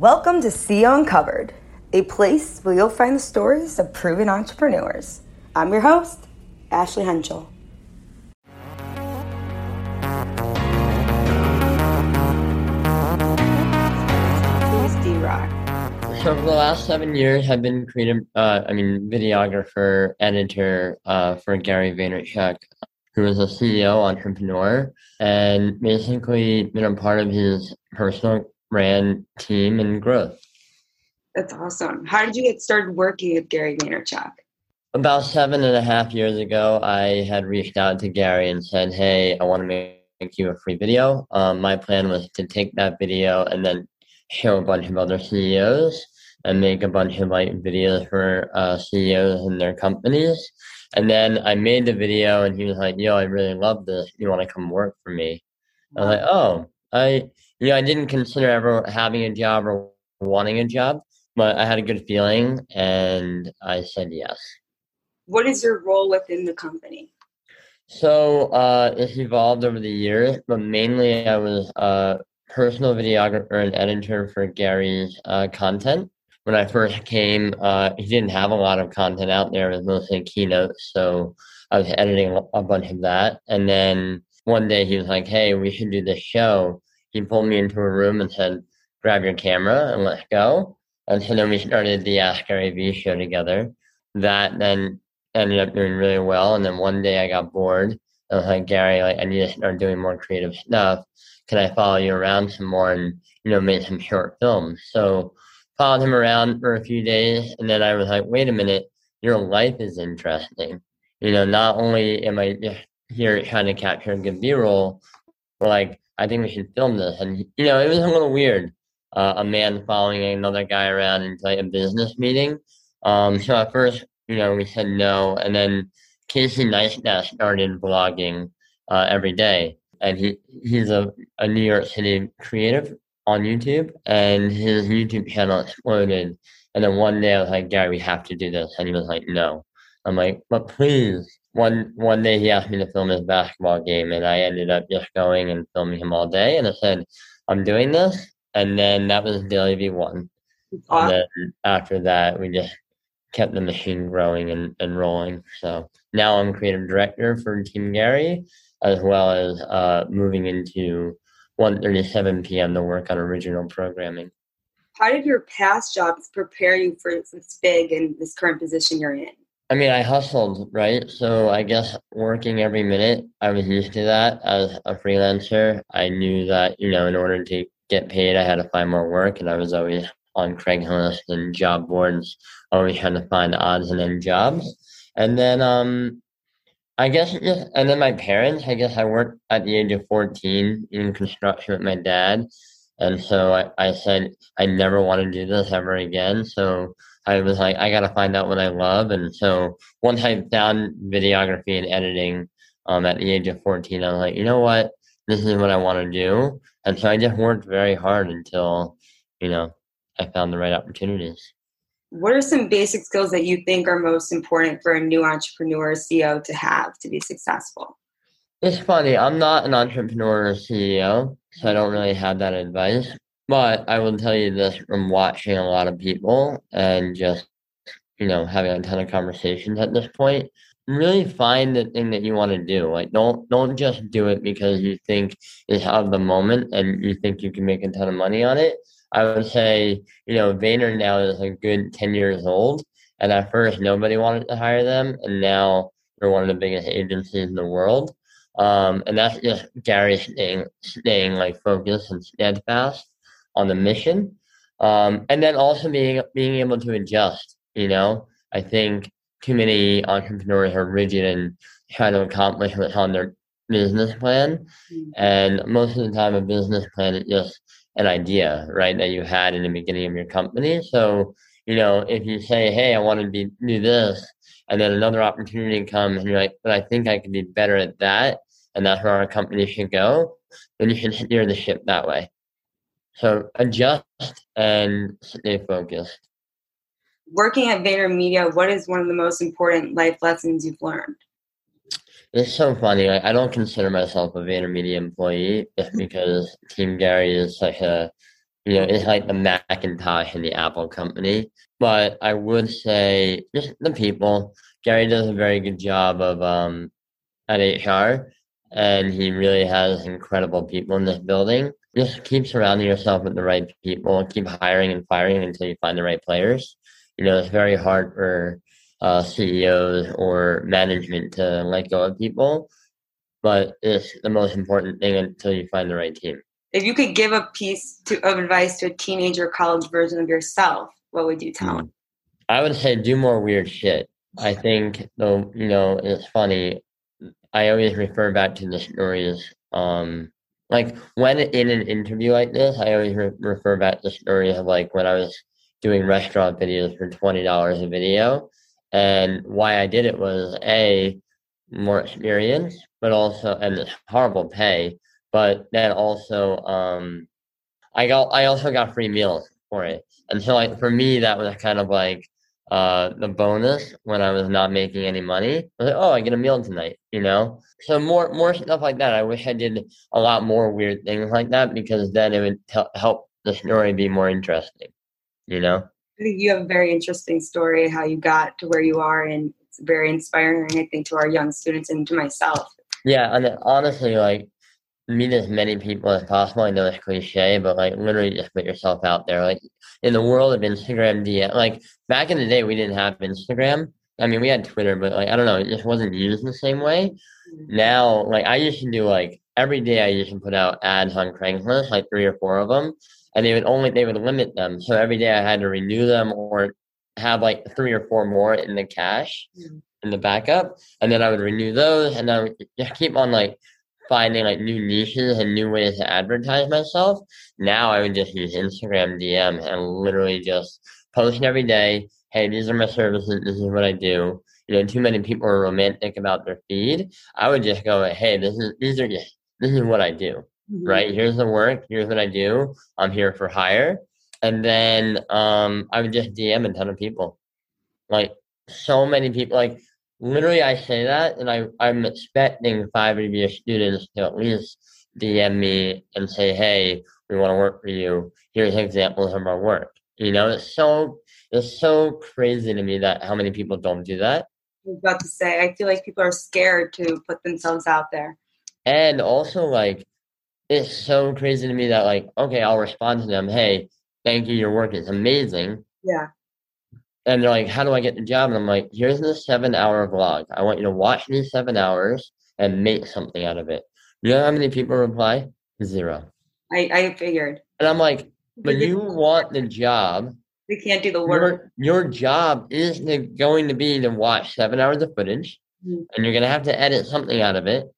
Welcome to CEO Uncovered, a place where you'll find the stories of proven entrepreneurs. I'm your host, Ashley Henschel. Who's D-Rock? So for the last seven years, I've been creative, uh, I mean, videographer, editor uh, for Gary Vaynerchuk, who is a CEO, entrepreneur, and basically been a part of his personal brand team and growth. That's awesome. How did you get started working with Gary Vaynerchuk? About seven and a half years ago, I had reached out to Gary and said, Hey, I want to make you a free video. Um, my plan was to take that video and then show a bunch of other CEOs and make a bunch of like videos for uh, CEOs and their companies. And then I made the video, and he was like, "Yo, I really love this. You want to come work for me?" I was like, "Oh, I, you know, I didn't consider ever having a job or wanting a job, but I had a good feeling, and I said yes." What is your role within the company? So uh, it's evolved over the years, but mainly I was a personal videographer and editor for Gary's uh, content when I first came, uh, he didn't have a lot of content out there. It was mostly keynotes, so I was editing a bunch of that. And then one day he was like, "Hey, we should do this show." He pulled me into a room and said, "Grab your camera and let's go." And so then we started the Ask GaryVee show together. That then ended up doing really well. And then one day I got bored. I was like, Gary, like I need to start doing more creative stuff. Can I follow you around some more and you know make some short films? So followed him around for a few days, and then I was like, wait a minute, your life is interesting. You know, not only am I here trying to capture a good B-roll, but like, I think we should film this. And, you know, it was a little weird. Uh, a man following another guy around into like a business meeting. Um, so at first, you know, we said no, and then Casey Neistat started vlogging uh, every day, and he he's a, a New York City creative on YouTube, and his YouTube channel exploded. And then one day I was like, Gary, we have to do this, and he was like, No. I'm like, but please. One one day he asked me to film his basketball game, and I ended up just going and filming him all day. And I said, I'm doing this, and then that was DailyVee one. And then after that, we just kept the machine growing and, and rolling. So now I'm creative director for Team Gary, as well as uh, moving into 1.37 p.m. to work on original programming. How did your past jobs prepare you for this big and this current position you're in? I mean, I hustled, right? So I guess working every minute, I was used to that as a freelancer. I knew that, you know, in order to get paid, I had to find more work, and I was always on Craigslist and job boards, always trying to find odds and end jobs. And then um, I guess just, and then my parents, I guess I worked at the age of 14 in construction with my dad. And so I, I said, I never want to do this ever again. So I was like, I got to find out what I love. And so once I found videography and editing um, at the age of 14, I was like, you know what? This is what I want to do. And so I just worked very hard until, you know, I found the right opportunities what are some basic skills that you think are most important for a new entrepreneur CEO to have to be successful? It's funny. I'm not an entrepreneur or CEO, so I don't really have that advice. But I will tell you this from watching a lot of people and just, you know, having a ton of conversations at this point. Really find the thing that you want to do. Like don't don't just do it because you think it's of the moment and you think you can make a ton of money on it I would say, you know, Vayner now is a good 10 years old. And at first, nobody wanted to hire them. And now they're one of the biggest agencies in the world. Um, and that's just Gary staying, staying like focused and steadfast on the mission. Um, and then also being, being able to adjust, you know, I think too many entrepreneurs are rigid and try to accomplish what's on their business plan. Mm-hmm. And most of the time, a business plan is just an idea, right, that you had in the beginning of your company. So, you know, if you say, hey, I want to be, do this, and then another opportunity comes and you're like, but I think I could be better at that, and that's where our company should go, then you should steer the ship that way. So adjust and stay focused. Working at VaynerMedia, what is one of the most important life lessons you've learned? It's so funny. Like, I don't consider myself a VaynerMedia employee just because Team Gary is such a You know, it's like the Macintosh and the Apple company. But I would say just the people. Gary does a very good job of um, at HR, and he really has incredible people in this building. Just keep surrounding yourself with the right people. And keep hiring and firing until you find the right players. You know, it's very hard for uh, CEOs or management to let go of people, but it's the most important thing until you find the right team. If you could give a piece to, of advice to a teenager college version of yourself, what would you tell them? I would say do more weird shit. I think though, you know, it's funny. I always refer back to the stories. Um, like when in an interview like this, I always re- refer back to story of like when I was doing restaurant videos for twenty dollars a video, and why I did it was a more experience, but also and horrible pay, but then also um, I got I also got free meals for it, and so like for me that was kind of like uh, the bonus when I was not making any money. I was like, oh, I get a meal tonight, you know. So more more stuff like that. I wish I did a lot more weird things like that because then it would t- help the story be more interesting, you know. I think you have a very interesting story how you got to where you are, and it's very inspiring. I think to our young students and to myself. Yeah, and honestly, like meet as many people as possible. I know it's cliche, but like literally just put yourself out there. Like in the world of Instagram DM, like back in the day, we didn't have Instagram. I mean, we had Twitter, but like I don't know, it just wasn't used the same way. Mm-hmm. Now, like I used to do like every day, I used to put out ads on Craigslist, like three or four of them, and they would only they would limit them. So every day I had to renew them or have like three or four more in the cache mm-hmm. in the backup, and then I would renew those, and then just keep on like finding like new niches and new ways to advertise myself. Now I would just use Instagram DM and literally just post every day. Hey, these are my services. This is what I do. You know, too many people are romantic about their feed. I would just go, hey, this is these are just this is what I do. Mm-hmm. Right? Here's the work. Here's what I do. I'm here for hire. And then um, I would just DM a ton of people. Like so many people. Like literally I say that and I, I'm expecting five of your students to at least DM me and say, Hey, we want to work for you. Here's examples of our work. You know, it's so it's so crazy to me that how many people don't do that. I was about to say, I feel like people are scared to put themselves out there. And also like it's so crazy to me that like, okay, I'll respond to them, hey, thank you, your work is amazing. Yeah and they're like, "How do I get the job?" And I'm like, "Here's the seven-hour vlog. I want you to watch these seven hours and make something out of it." You know how many people reply? Zero. I I figured. And I'm like, "But you want the job." We can't do the work. Your, your job is going to be to watch seven hours of footage, mm-hmm. and you're going to have to edit something out of it,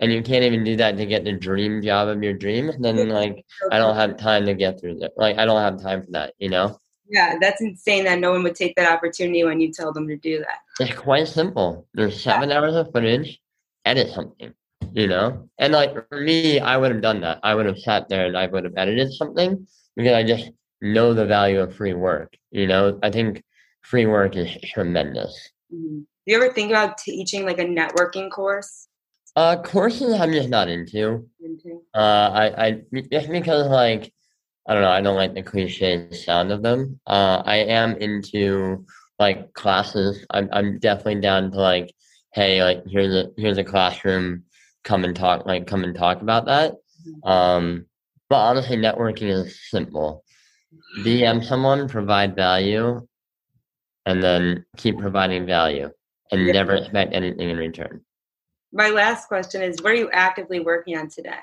and you can't even do that to get the dream job of your dream. Then like, I don't have time to get through that. Like, I don't have time for that. You know. Yeah, that's insane that no one would take that opportunity when you tell them to do that. It's quite simple. There's seven hours of footage, edit something, you know? And like for me, I would have done that. I would have sat there and I would have edited something because I just know the value of free work. You know, I think free work is tremendous. Mm-hmm. Do you ever think about teaching like a networking course? Uh, courses I'm just not into. Into? Uh, I, I just because like I don't know. I don't like the cliche sound of them. Uh, I am into like classes. I'm I'm definitely down to like, hey, like here's a here's a classroom. Come and talk. Like come and talk about that. Um, but honestly, networking is simple. DM someone, provide value, and then keep providing value, and yeah. never expect anything in return. My last question is: What are you actively working on today?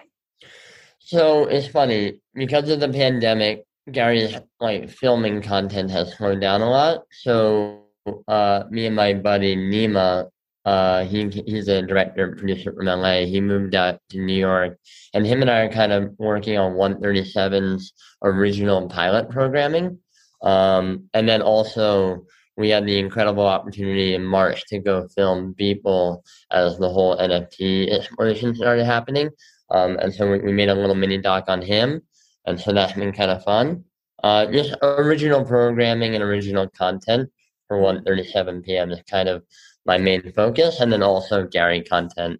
So it's funny because of the pandemic. Gary's like filming content has slowed down a lot. So uh, me and my buddy Nima, uh, he he's a director and producer from LA. He moved out to New York, and him and I are kind of working on 137's original pilot programming. Um, and then also we had the incredible opportunity in March to go film Beeple as the whole NFT exploration started happening. Um, and so we, we made a little mini doc on him. And so that's been kind of fun. Uh, just original programming and original content for 1:37 p.m. is kind of my main focus, and then also Gary content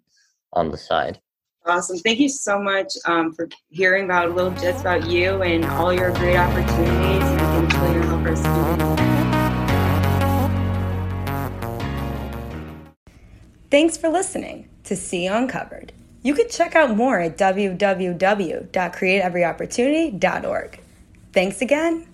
on the side. Awesome. Thank you so much um, for hearing about a little just about you and all your great opportunities. And I think it's really going to help our students. Thanks for listening to CEO Uncovered. You can check out more at www.createeveryopportunity.org. Thanks again